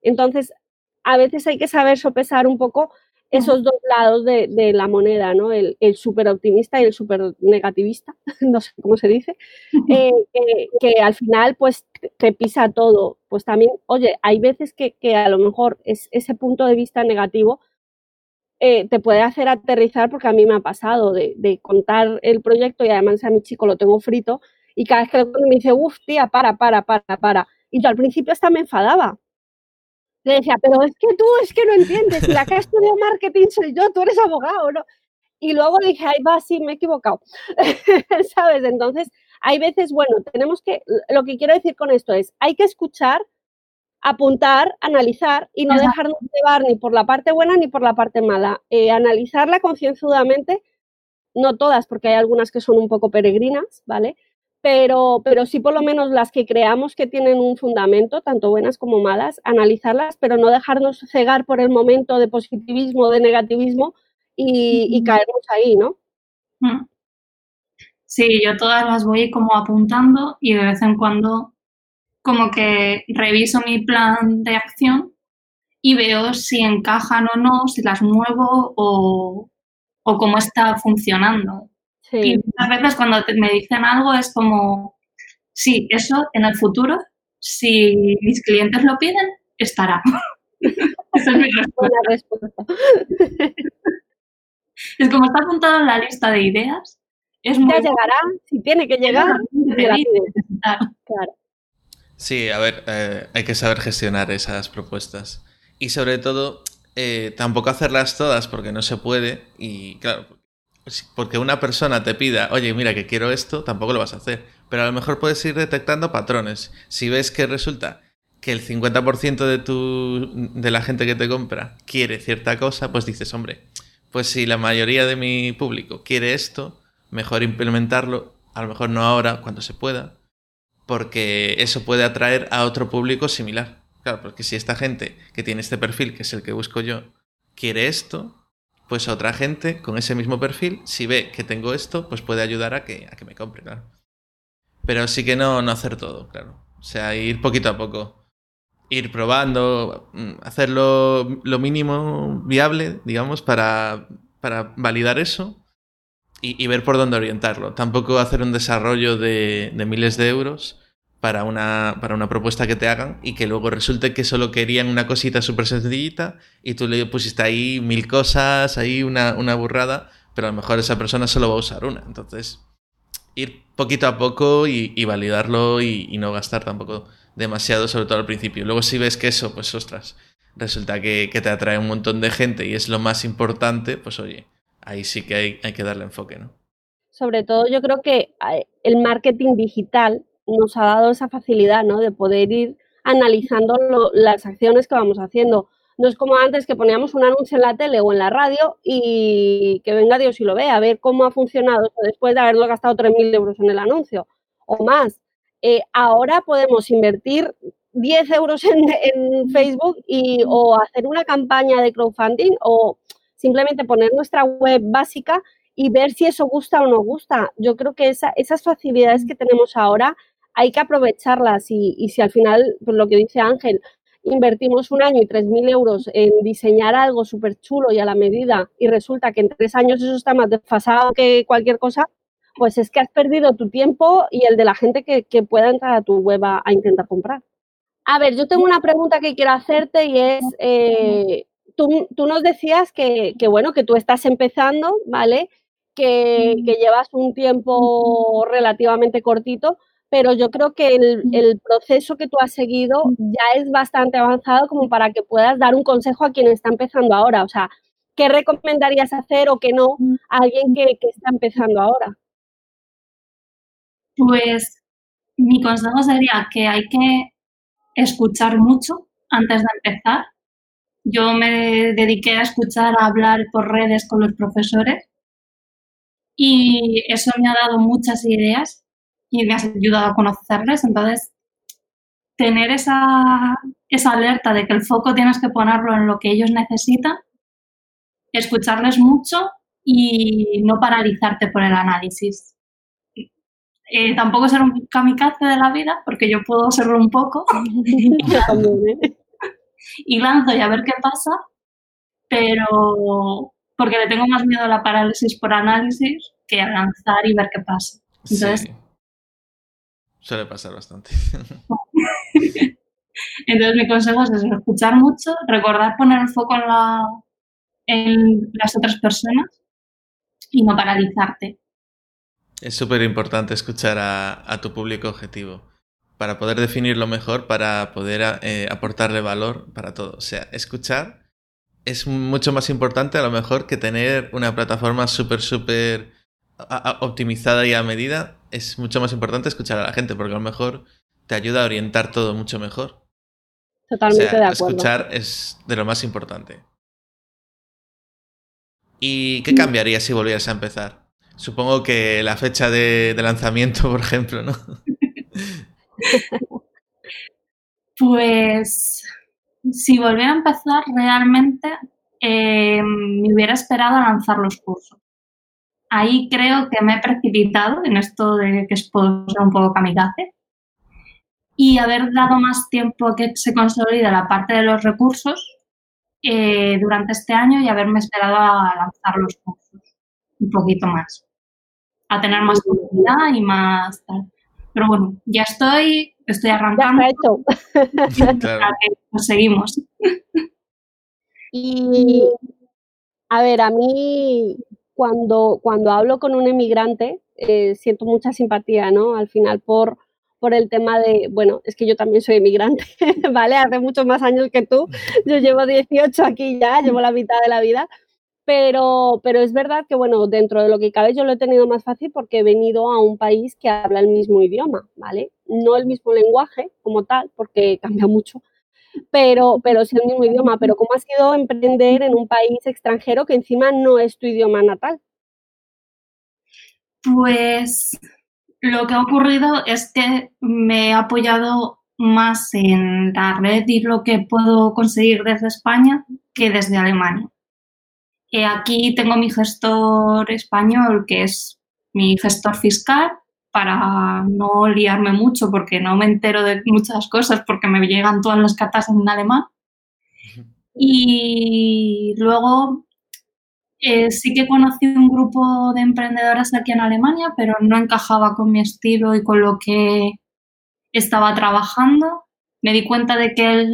Entonces, a veces hay que saber sopesar un poco esos dos lados de, la moneda, ¿no? El, el súper optimista y el súper negativista, no sé cómo se dice, eh, que, al final pues te pisa todo. Pues también, oye, hay veces que, que a lo mejor es ese punto de vista negativo eh, te puede hacer aterrizar porque a mí me ha pasado de, contar el proyecto y además a mi chico lo tengo frito y cada vez que me dice, uff, tía, para, para, para, para. Y yo al principio hasta me enfadaba. Le decía, pero es que tú es que no entiendes, la que ha marketing soy yo, tú eres abogado. Y luego dije, ay, va, sí, me he equivocado. ¿Sabes? Entonces, hay veces, bueno, tenemos que, lo que quiero decir con esto es, hay que escuchar, apuntar, analizar y no dejarnos llevar ni por la parte buena ni por la parte mala. Eh, analizarla concienzudamente, no todas, porque hay algunas que son un poco peregrinas, ¿vale? Pero, pero sí por lo menos las que creamos que tienen un fundamento, tanto buenas como malas, analizarlas, pero no dejarnos cegar por el momento de positivismo, de negativismo y, y caernos ahí, ¿no? Mm. Sí, yo todas las voy como apuntando y de vez en cuando como que reviso mi plan de acción y veo si encajan o no, si las muevo o, cómo está funcionando. Y muchas veces cuando me dicen algo es como, sí, eso en el futuro, si mis clientes lo piden, estará. Esa es mi respuesta. es como está apuntado en la lista de ideas, es ya llegará, si tiene que llegar, Sí, a ver, eh, hay que saber gestionar esas propuestas. Y sobre todo, eh, tampoco hacerlas todas porque no se puede. Y claro, porque una persona te pida, oye, mira que quiero esto, tampoco lo vas a hacer. Pero a lo mejor puedes ir detectando patrones. Si ves que resulta que el 50% de, tu, de la gente que te compra quiere cierta cosa, pues dices, hombre, pues si la mayoría de mi público quiere esto, mejor implementarlo, a lo mejor no ahora, cuando se pueda, porque eso puede atraer a otro público similar. Claro, porque si esta gente que tiene este perfil, que es el que busco yo, quiere esto, pues otra gente con ese mismo perfil, si ve que tengo esto, pues puede ayudar a que, a que me compre, claro. Pero sí que no, no hacer todo, claro. O sea, ir poquito a poco. Ir probando, mm, hacerlo lo mínimo viable, digamos, para, para validar eso y, ver por dónde orientarlo. Tampoco hacer un desarrollo de, miles de euros para una, para una propuesta que te hagan y que luego resulte que solo querían una cosita súper sencillita y tú le pusiste ahí mil cosas, ahí una, una burrada, pero a lo mejor esa persona solo va a usar una. Entonces, ir poquito a poco y, validarlo y, no gastar tampoco demasiado, sobre todo al principio. Luego si ves que eso, pues ostras, resulta que, que te atrae un montón de gente y es lo más importante, pues oye, ahí sí que hay, hay que darle enfoque, ¿no? Sobre todo yo creo que eh, el marketing digital nos ha dado esa facilidad, ¿no? De poder ir analizando las acciones que vamos haciendo. No es como antes que poníamos un anuncio en la tele o en la radio y que venga Dios y lo vea, a ver cómo ha funcionado después de haberlo gastado 3.000 euros en el anuncio o más. Eh, ahora podemos invertir 10 euros en, en, Facebook y, o hacer una campaña de crowdfunding o simplemente poner nuestra web básica y ver si eso gusta o no gusta. Yo creo que esas facilidades que tenemos ahora hay que aprovecharlas y, si al final, pues lo que dice Ángel, invertimos un año y 3.000 euros en diseñar algo súper chulo y a la medida y resulta que en tres años eso está más desfasado que cualquier cosa, pues es que has perdido tu tiempo y el de la gente que, pueda entrar a tu web a, intentar comprar. A ver, yo tengo una pregunta que quiero hacerte y es, eh, tú, nos decías que, bueno, que tú estás empezando, ¿vale? Que, llevas un tiempo relativamente cortito, pero yo creo que el, proceso que tú has seguido ya es bastante avanzado como para que puedas dar un consejo a quien está empezando ahora. O sea, ¿qué recomendarías hacer o qué no a alguien que, que está empezando ahora? Pues mi consejo sería que hay que escuchar mucho antes de empezar yo me dediqué a escuchar, a hablar por redes con los profesores y eso me ha dado muchas ideas y me ha ayudado a conocerles. Entonces, tener esa, esa alerta de que el foco tienes que ponerlo en lo que ellos necesitan, escucharles mucho y no paralizarte por el análisis. Eh, tampoco ser un kamikaze de la vida, porque yo puedo serlo un poco. y lanzo y a ver qué pasa, pero porque le tengo más miedo a la parálisis por análisis que a lanzar y ver qué pasa. Entonces, sí. Suele pasar bastante. Entonces mi consejo es escuchar mucho, recordar poner el foco en, la, en las otras personas y no paralizarte. Es súper importante escuchar a, tu público objetivo para poder definirlo mejor, para poder eh, aportarle valor para todo. O sea, escuchar es mucho más importante a lo mejor que tener una plataforma súper, súper optimizada y a medida es mucho más importante escuchar a la gente, porque a lo mejor te ayuda a orientar todo mucho mejor. Totalmente de acuerdo. Escuchar es de lo más importante. ¿Y qué cambiaría si volvieras a empezar? Supongo que la fecha de, lanzamiento, por ejemplo, ¿no? pues si volviera a empezar, realmente eh, me hubiera esperado a lanzar los cursos. Ahí creo que me he precipitado en esto de que puedo ser un poco kamikaze y haber dado más tiempo a que se consolide la parte de los recursos eh, durante este año y haberme esperado a lanzar los cursos un poquito más, a tener más comunidad y más tal. Pero bueno, ya estoy, estoy arrancando. Ya está Pues seguimos. Y a ver, a mí cuando, cuando hablo con un emigrante eh, siento mucha simpatía, ¿no? Al final por por el tema de, bueno, es que yo también soy emigrante, ¿vale? Hace muchos más años que tú. Yo llevo 18 aquí ya, llevo la mitad de la vida. Pero, pero es verdad que, bueno, dentro de lo que cabe yo lo he tenido más fácil porque he venido a un país que habla el mismo idioma, ¿vale? No el mismo lenguaje como tal, porque cambia mucho, pero, pero sí el mismo idioma. Pero ¿cómo ha sido emprender en un país extranjero que encima no es tu idioma natal? Pues lo que ha ocurrido es que me he apoyado más en la red y lo que puedo conseguir desde España que desde Alemania. Eh, aquí tengo mi gestor español, que es mi gestor fiscal, para no liarme mucho porque no me entero de muchas cosas porque me llegan todas las cartas en alemán. Y luego eh, sí que conocí un grupo de emprendedoras aquí en Alemania, pero no encajaba con mi estilo y con lo que estaba trabajando. Me di cuenta de que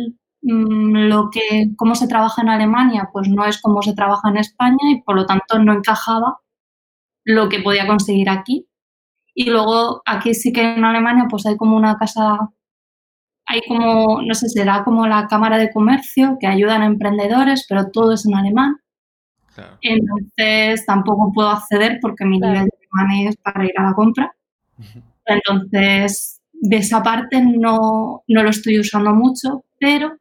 mm, lo que, cómo se trabaja en Alemania, pues no es como se trabaja en España y por lo tanto no encajaba lo que podía conseguir aquí. Y luego aquí sí que en Alemania pues hay como una casa, hay como, no sé, será como la Cámara de Comercio que ayudan a emprendedores, pero todo es en alemán. Entonces tampoco puedo acceder porque mi nivel de alemán es para ir a la compra. Entonces, de esa parte no, no lo estoy usando mucho, pero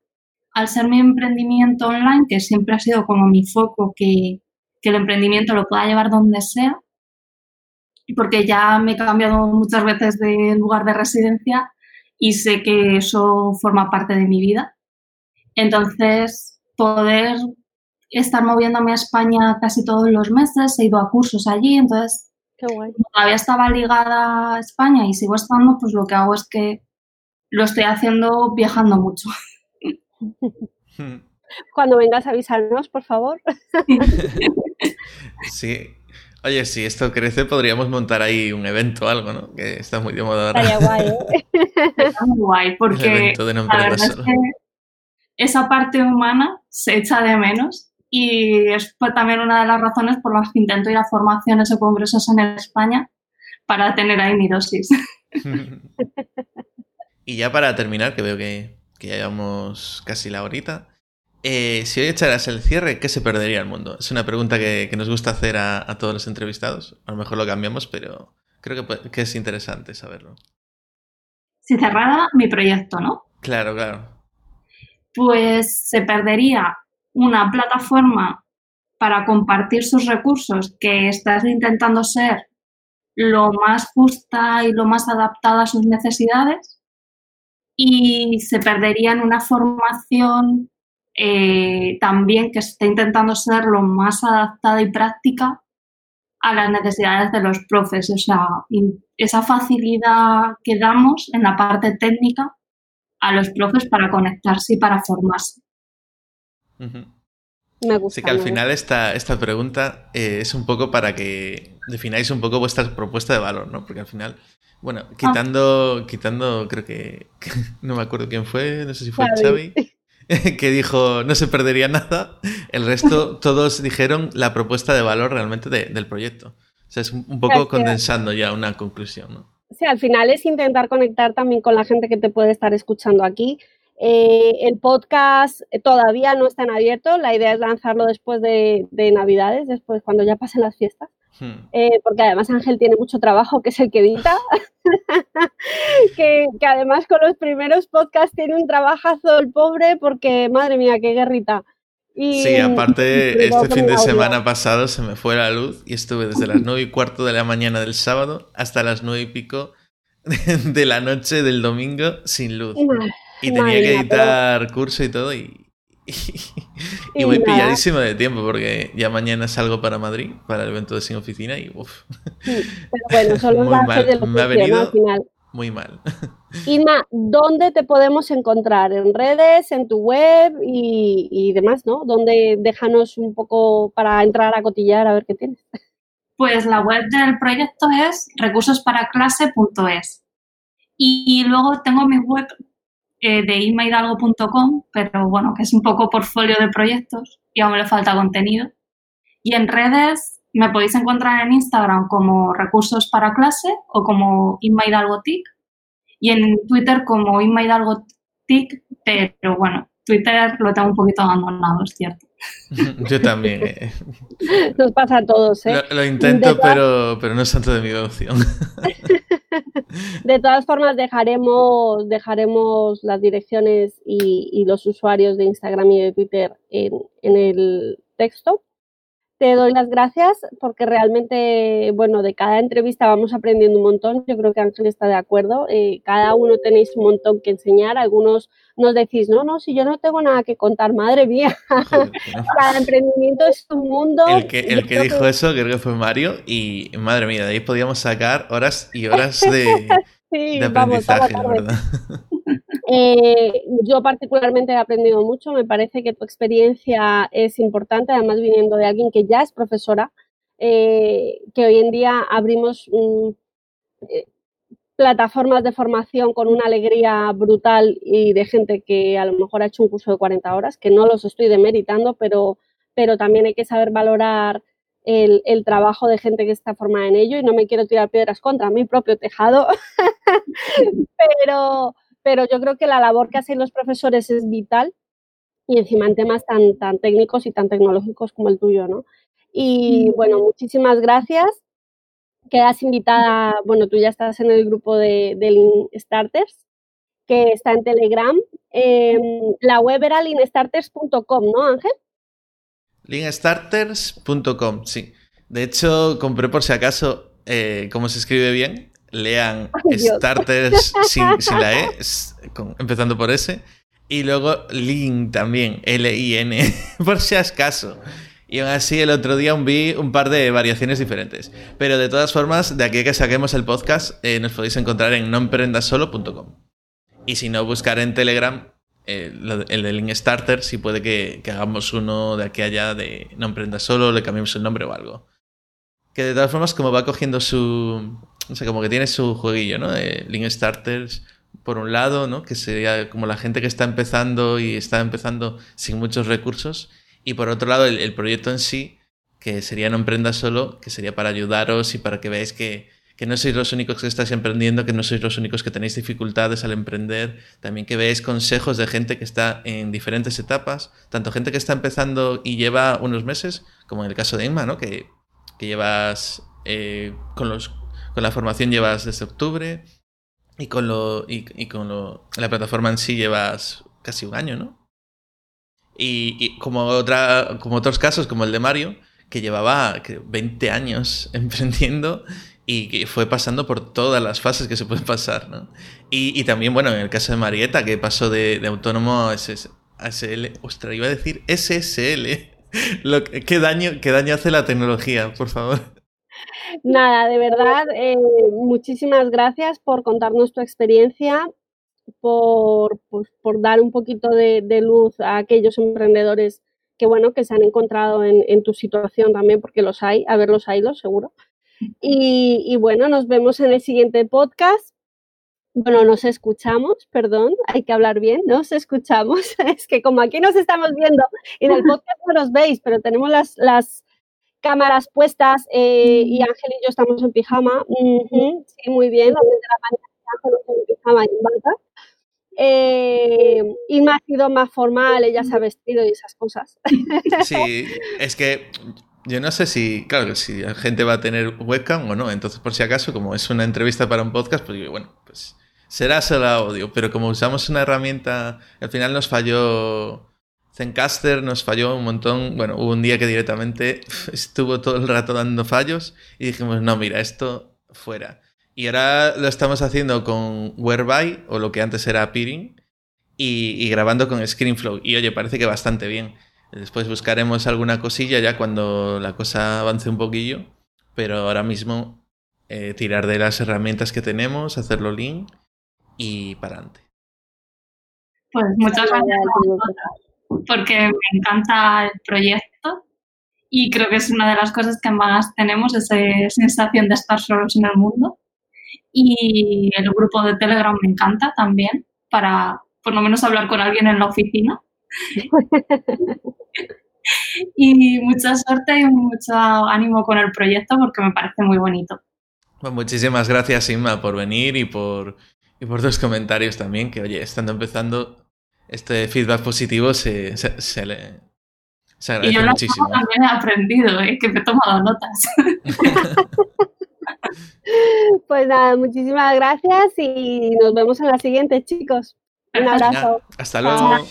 al ser mi emprendimiento online, que siempre ha sido como mi foco, que, que el emprendimiento lo pueda llevar donde sea, porque ya me he cambiado muchas veces de lugar de residencia y sé que eso forma parte de mi vida. Entonces, poder estar moviéndome a España casi todos los meses, he ido a cursos allí, entonces todavía estaba ligada a España y sigo estando, pues lo que hago es que lo estoy haciendo viajando mucho. Cuando vengas a avisarnos, por favor. sí. Oye, si esto crece, podríamos montar ahí un evento o algo, ¿no? Que está muy de moda ahora. Estaría guay, ¿eh? Está muy guay, porque la verdad es que esa parte humana se echa de menos y es también una de las razones por las que intento ir a formaciones o congresos en España para tener ahí mi dosis. y ya para terminar, que veo que, ya llevamos casi la horita, eh, si hoy echaras el cierre, ¿qué se perdería el mundo? Es una pregunta que, nos gusta hacer a, todos los entrevistados. A lo mejor lo cambiamos, pero creo que, que es interesante saberlo. Si cerrara mi proyecto, ¿no? Claro, claro. Pues se perdería una plataforma para compartir sus recursos que estás intentando ser lo más justa y lo más adaptada a sus necesidades y se perdería en una formación eh, también que esté intentando ser lo más adaptada y práctica a las necesidades de los profes. O sea, esa facilidad que damos en la parte técnica a los profes para conectarse y para formarse. Me gusta. Sí que al final esta, esta pregunta eh, es un poco para que defináis un poco vuestra propuesta de valor, ¿no? Porque al final, bueno, ah. quitando, quitando, creo que, no me acuerdo quién fue, no sé si fue Xavi, que dijo no se perdería nada, el resto todos dijeron la propuesta de valor realmente del proyecto. O sea, es un poco condensando ya una conclusión, ¿no? Sí, al final es intentar conectar también con la gente que te puede estar escuchando aquí eh, el podcast todavía no está en abierto, la idea es lanzarlo después de, Navidades, después cuando ya pasen las fiestas. Hmm. Eh, porque además Ángel tiene mucho trabajo, que es el que edita, que, además con los primeros podcasts tiene un trabajazo el pobre, porque madre mía, qué guerrita. sí, aparte, este fin de semana pasado se me fue la luz y estuve desde las nueve y cuarto de la mañana del sábado hasta las nueve y pico de la noche del domingo sin luz. Y tenía que editar curso y todo y, y, voy pilladísimo de tiempo porque ya mañana salgo para Madrid para el evento de Sin Oficina y uff. pero bueno, solo muy mal. Me ha venido muy mal. Inma, ¿dónde te podemos encontrar? ¿En redes, en tu web y, y demás, no? ¿Dónde déjanos un poco para entrar a cotillar a ver qué tienes? Pues la web del proyecto es recursosparaclase.es. Y luego tengo mi web eh, de inmaidalgo.com, pero bueno, que es un poco portfolio de proyectos y aún le falta contenido. Y en redes me podéis encontrar en Instagram como recursos para clase o como inmaidalgotic y en Twitter como inmaidalgotic, pero bueno, Twitter lo tengo un poquito abandonado, es cierto. Yo también. Eh. Nos pasa a todos, ¿eh? Lo, intento, pero, pero no es tanto de mi opción. De todas formas, dejaremos, dejaremos las direcciones y, los usuarios de Instagram y de Twitter en, en el texto te doy las gracias porque realmente, bueno, de cada entrevista vamos aprendiendo un montón. Yo creo que Ángel está de acuerdo. Eh, cada uno tenéis un montón que enseñar. Algunos nos decís, no, no, si yo no tengo nada que contar, madre mía. cada emprendimiento es un mundo. El que, el que dijo eso creo que fue Mario y madre mía, de ahí podíamos sacar horas y horas de, de aprendizaje, ¿verdad? Eh, yo particularmente he aprendido mucho, me parece que tu experiencia es importante, además viniendo de alguien que ya es profesora, eh, que hoy en día abrimos mm, eh, plataformas de formación con una alegría brutal y de gente que a lo mejor ha hecho un curso de 40 horas, que no los estoy demeritando, pero, pero también hay que saber valorar el, el, trabajo de gente que está formada en ello y no me quiero tirar piedras contra mi propio tejado, pero, pero yo creo que la labor que hacen los profesores es vital y encima en temas tan, tan técnicos y tan tecnológicos como el tuyo, ¿no? Y bueno, muchísimas gracias. Quedas invitada, bueno, tú ya estás en el grupo de, de Starters, que está en Telegram. Em, la web era linstarters.com, ¿no, Ángel? Linkstarters.com, sí. De hecho, compré por si acaso eh, cómo se escribe bien lean Starters sin, la E, empezando por ese. Y luego Lin también, L-I-N, por si acaso. Y aún así el otro día vi un par de variaciones diferentes. Pero de todas formas, de aquí que saquemos el podcast, eh, nos podéis encontrar en noemprendasolo.com. Y si no, buscar en Telegram eh, el de Link Starter, si puede que, hagamos uno de aquí allá de No Emprendas Solo, le cambiemos el nombre o algo. Que de todas formas, como va cogiendo su, o sea, como que tiene su jueguillo, ¿no? De Link Starters, por un lado, ¿no? Que sería como la gente que está empezando y está empezando sin muchos recursos. Y por otro lado, el, proyecto en sí, que sería No Emprenda Solo, que sería para ayudaros y para que veáis que, que no sois los únicos que estáis emprendiendo, que no sois los únicos que tenéis dificultades al emprender, también que veáis consejos de gente que está en diferentes etapas, tanto gente que está empezando y lleva unos meses, como en el caso de Emma, ¿no? Que, que llevas eh, con los con la formación llevas desde octubre y con lo y, con lo, la plataforma en sí llevas casi un año, ¿no? Y, como otra como otros casos como el de Mario que llevaba 20 años emprendiendo y que fue pasando por todas las fases que se pueden pasar, ¿no? Y, también, bueno, en el caso de Marieta, que pasó de, autónomo a, SL, ostras, iba a decir SSL. ¿qué, daño, ¿Qué daño hace la tecnología, por favor? Nada, de verdad, eh, muchísimas gracias por contarnos tu experiencia, por, pues, por dar un poquito de, luz a aquellos emprendedores que, bueno, que se han encontrado en, tu situación también, porque los hay, a ver, los hay, los seguro. Y, y bueno, nos vemos en el siguiente podcast. Bueno, nos escuchamos, perdón, hay que hablar bien, nos escuchamos. Es que como aquí nos estamos viendo, en el podcast no nos veis, pero tenemos las, las cámaras puestas eh, y Ángel y yo estamos en pijama. sí, muy bien, la mañana en pijama y en eh, y me ha sido más formal, ella se ha vestido y esas cosas. Sí, es que yo no sé si, claro, si la gente va a tener webcam o no. Entonces, por si acaso, como es una entrevista para un podcast, pues bueno, pues será solo audio. Pero como usamos una herramienta, al final nos falló Zencaster, nos falló un montón. Bueno, hubo un día que directamente estuvo todo el rato dando fallos y dijimos, no, mira, esto fuera. Y ahora lo estamos haciendo con Whereby, o lo que antes era Peering, y, y grabando con ScreenFlow. Y oye, parece que bastante bien. Después buscaremos alguna cosilla ya cuando la cosa avance un poquillo, pero ahora mismo eh, tirar de las herramientas que tenemos, hacerlo link y para adelante. Pues muchas gracias porque me encanta el proyecto y creo que es una de las cosas que más tenemos, esa sensación de estar solos en el mundo. Y el grupo de Telegram me encanta también para por lo menos hablar con alguien en la oficina y mucha suerte y mucho ánimo con el proyecto porque me parece muy bonito. Pues muchísimas gracias, Inma, por venir y por, y por tus comentarios también, que oye, estando empezando, este feedback positivo se, se, le, se agradece y yo muchísimo. también he aprendido, ¿eh? que me he tomado notas. pues nada, muchísimas gracias y nos vemos en la siguiente, chicos. Un abrazo. hasta luego.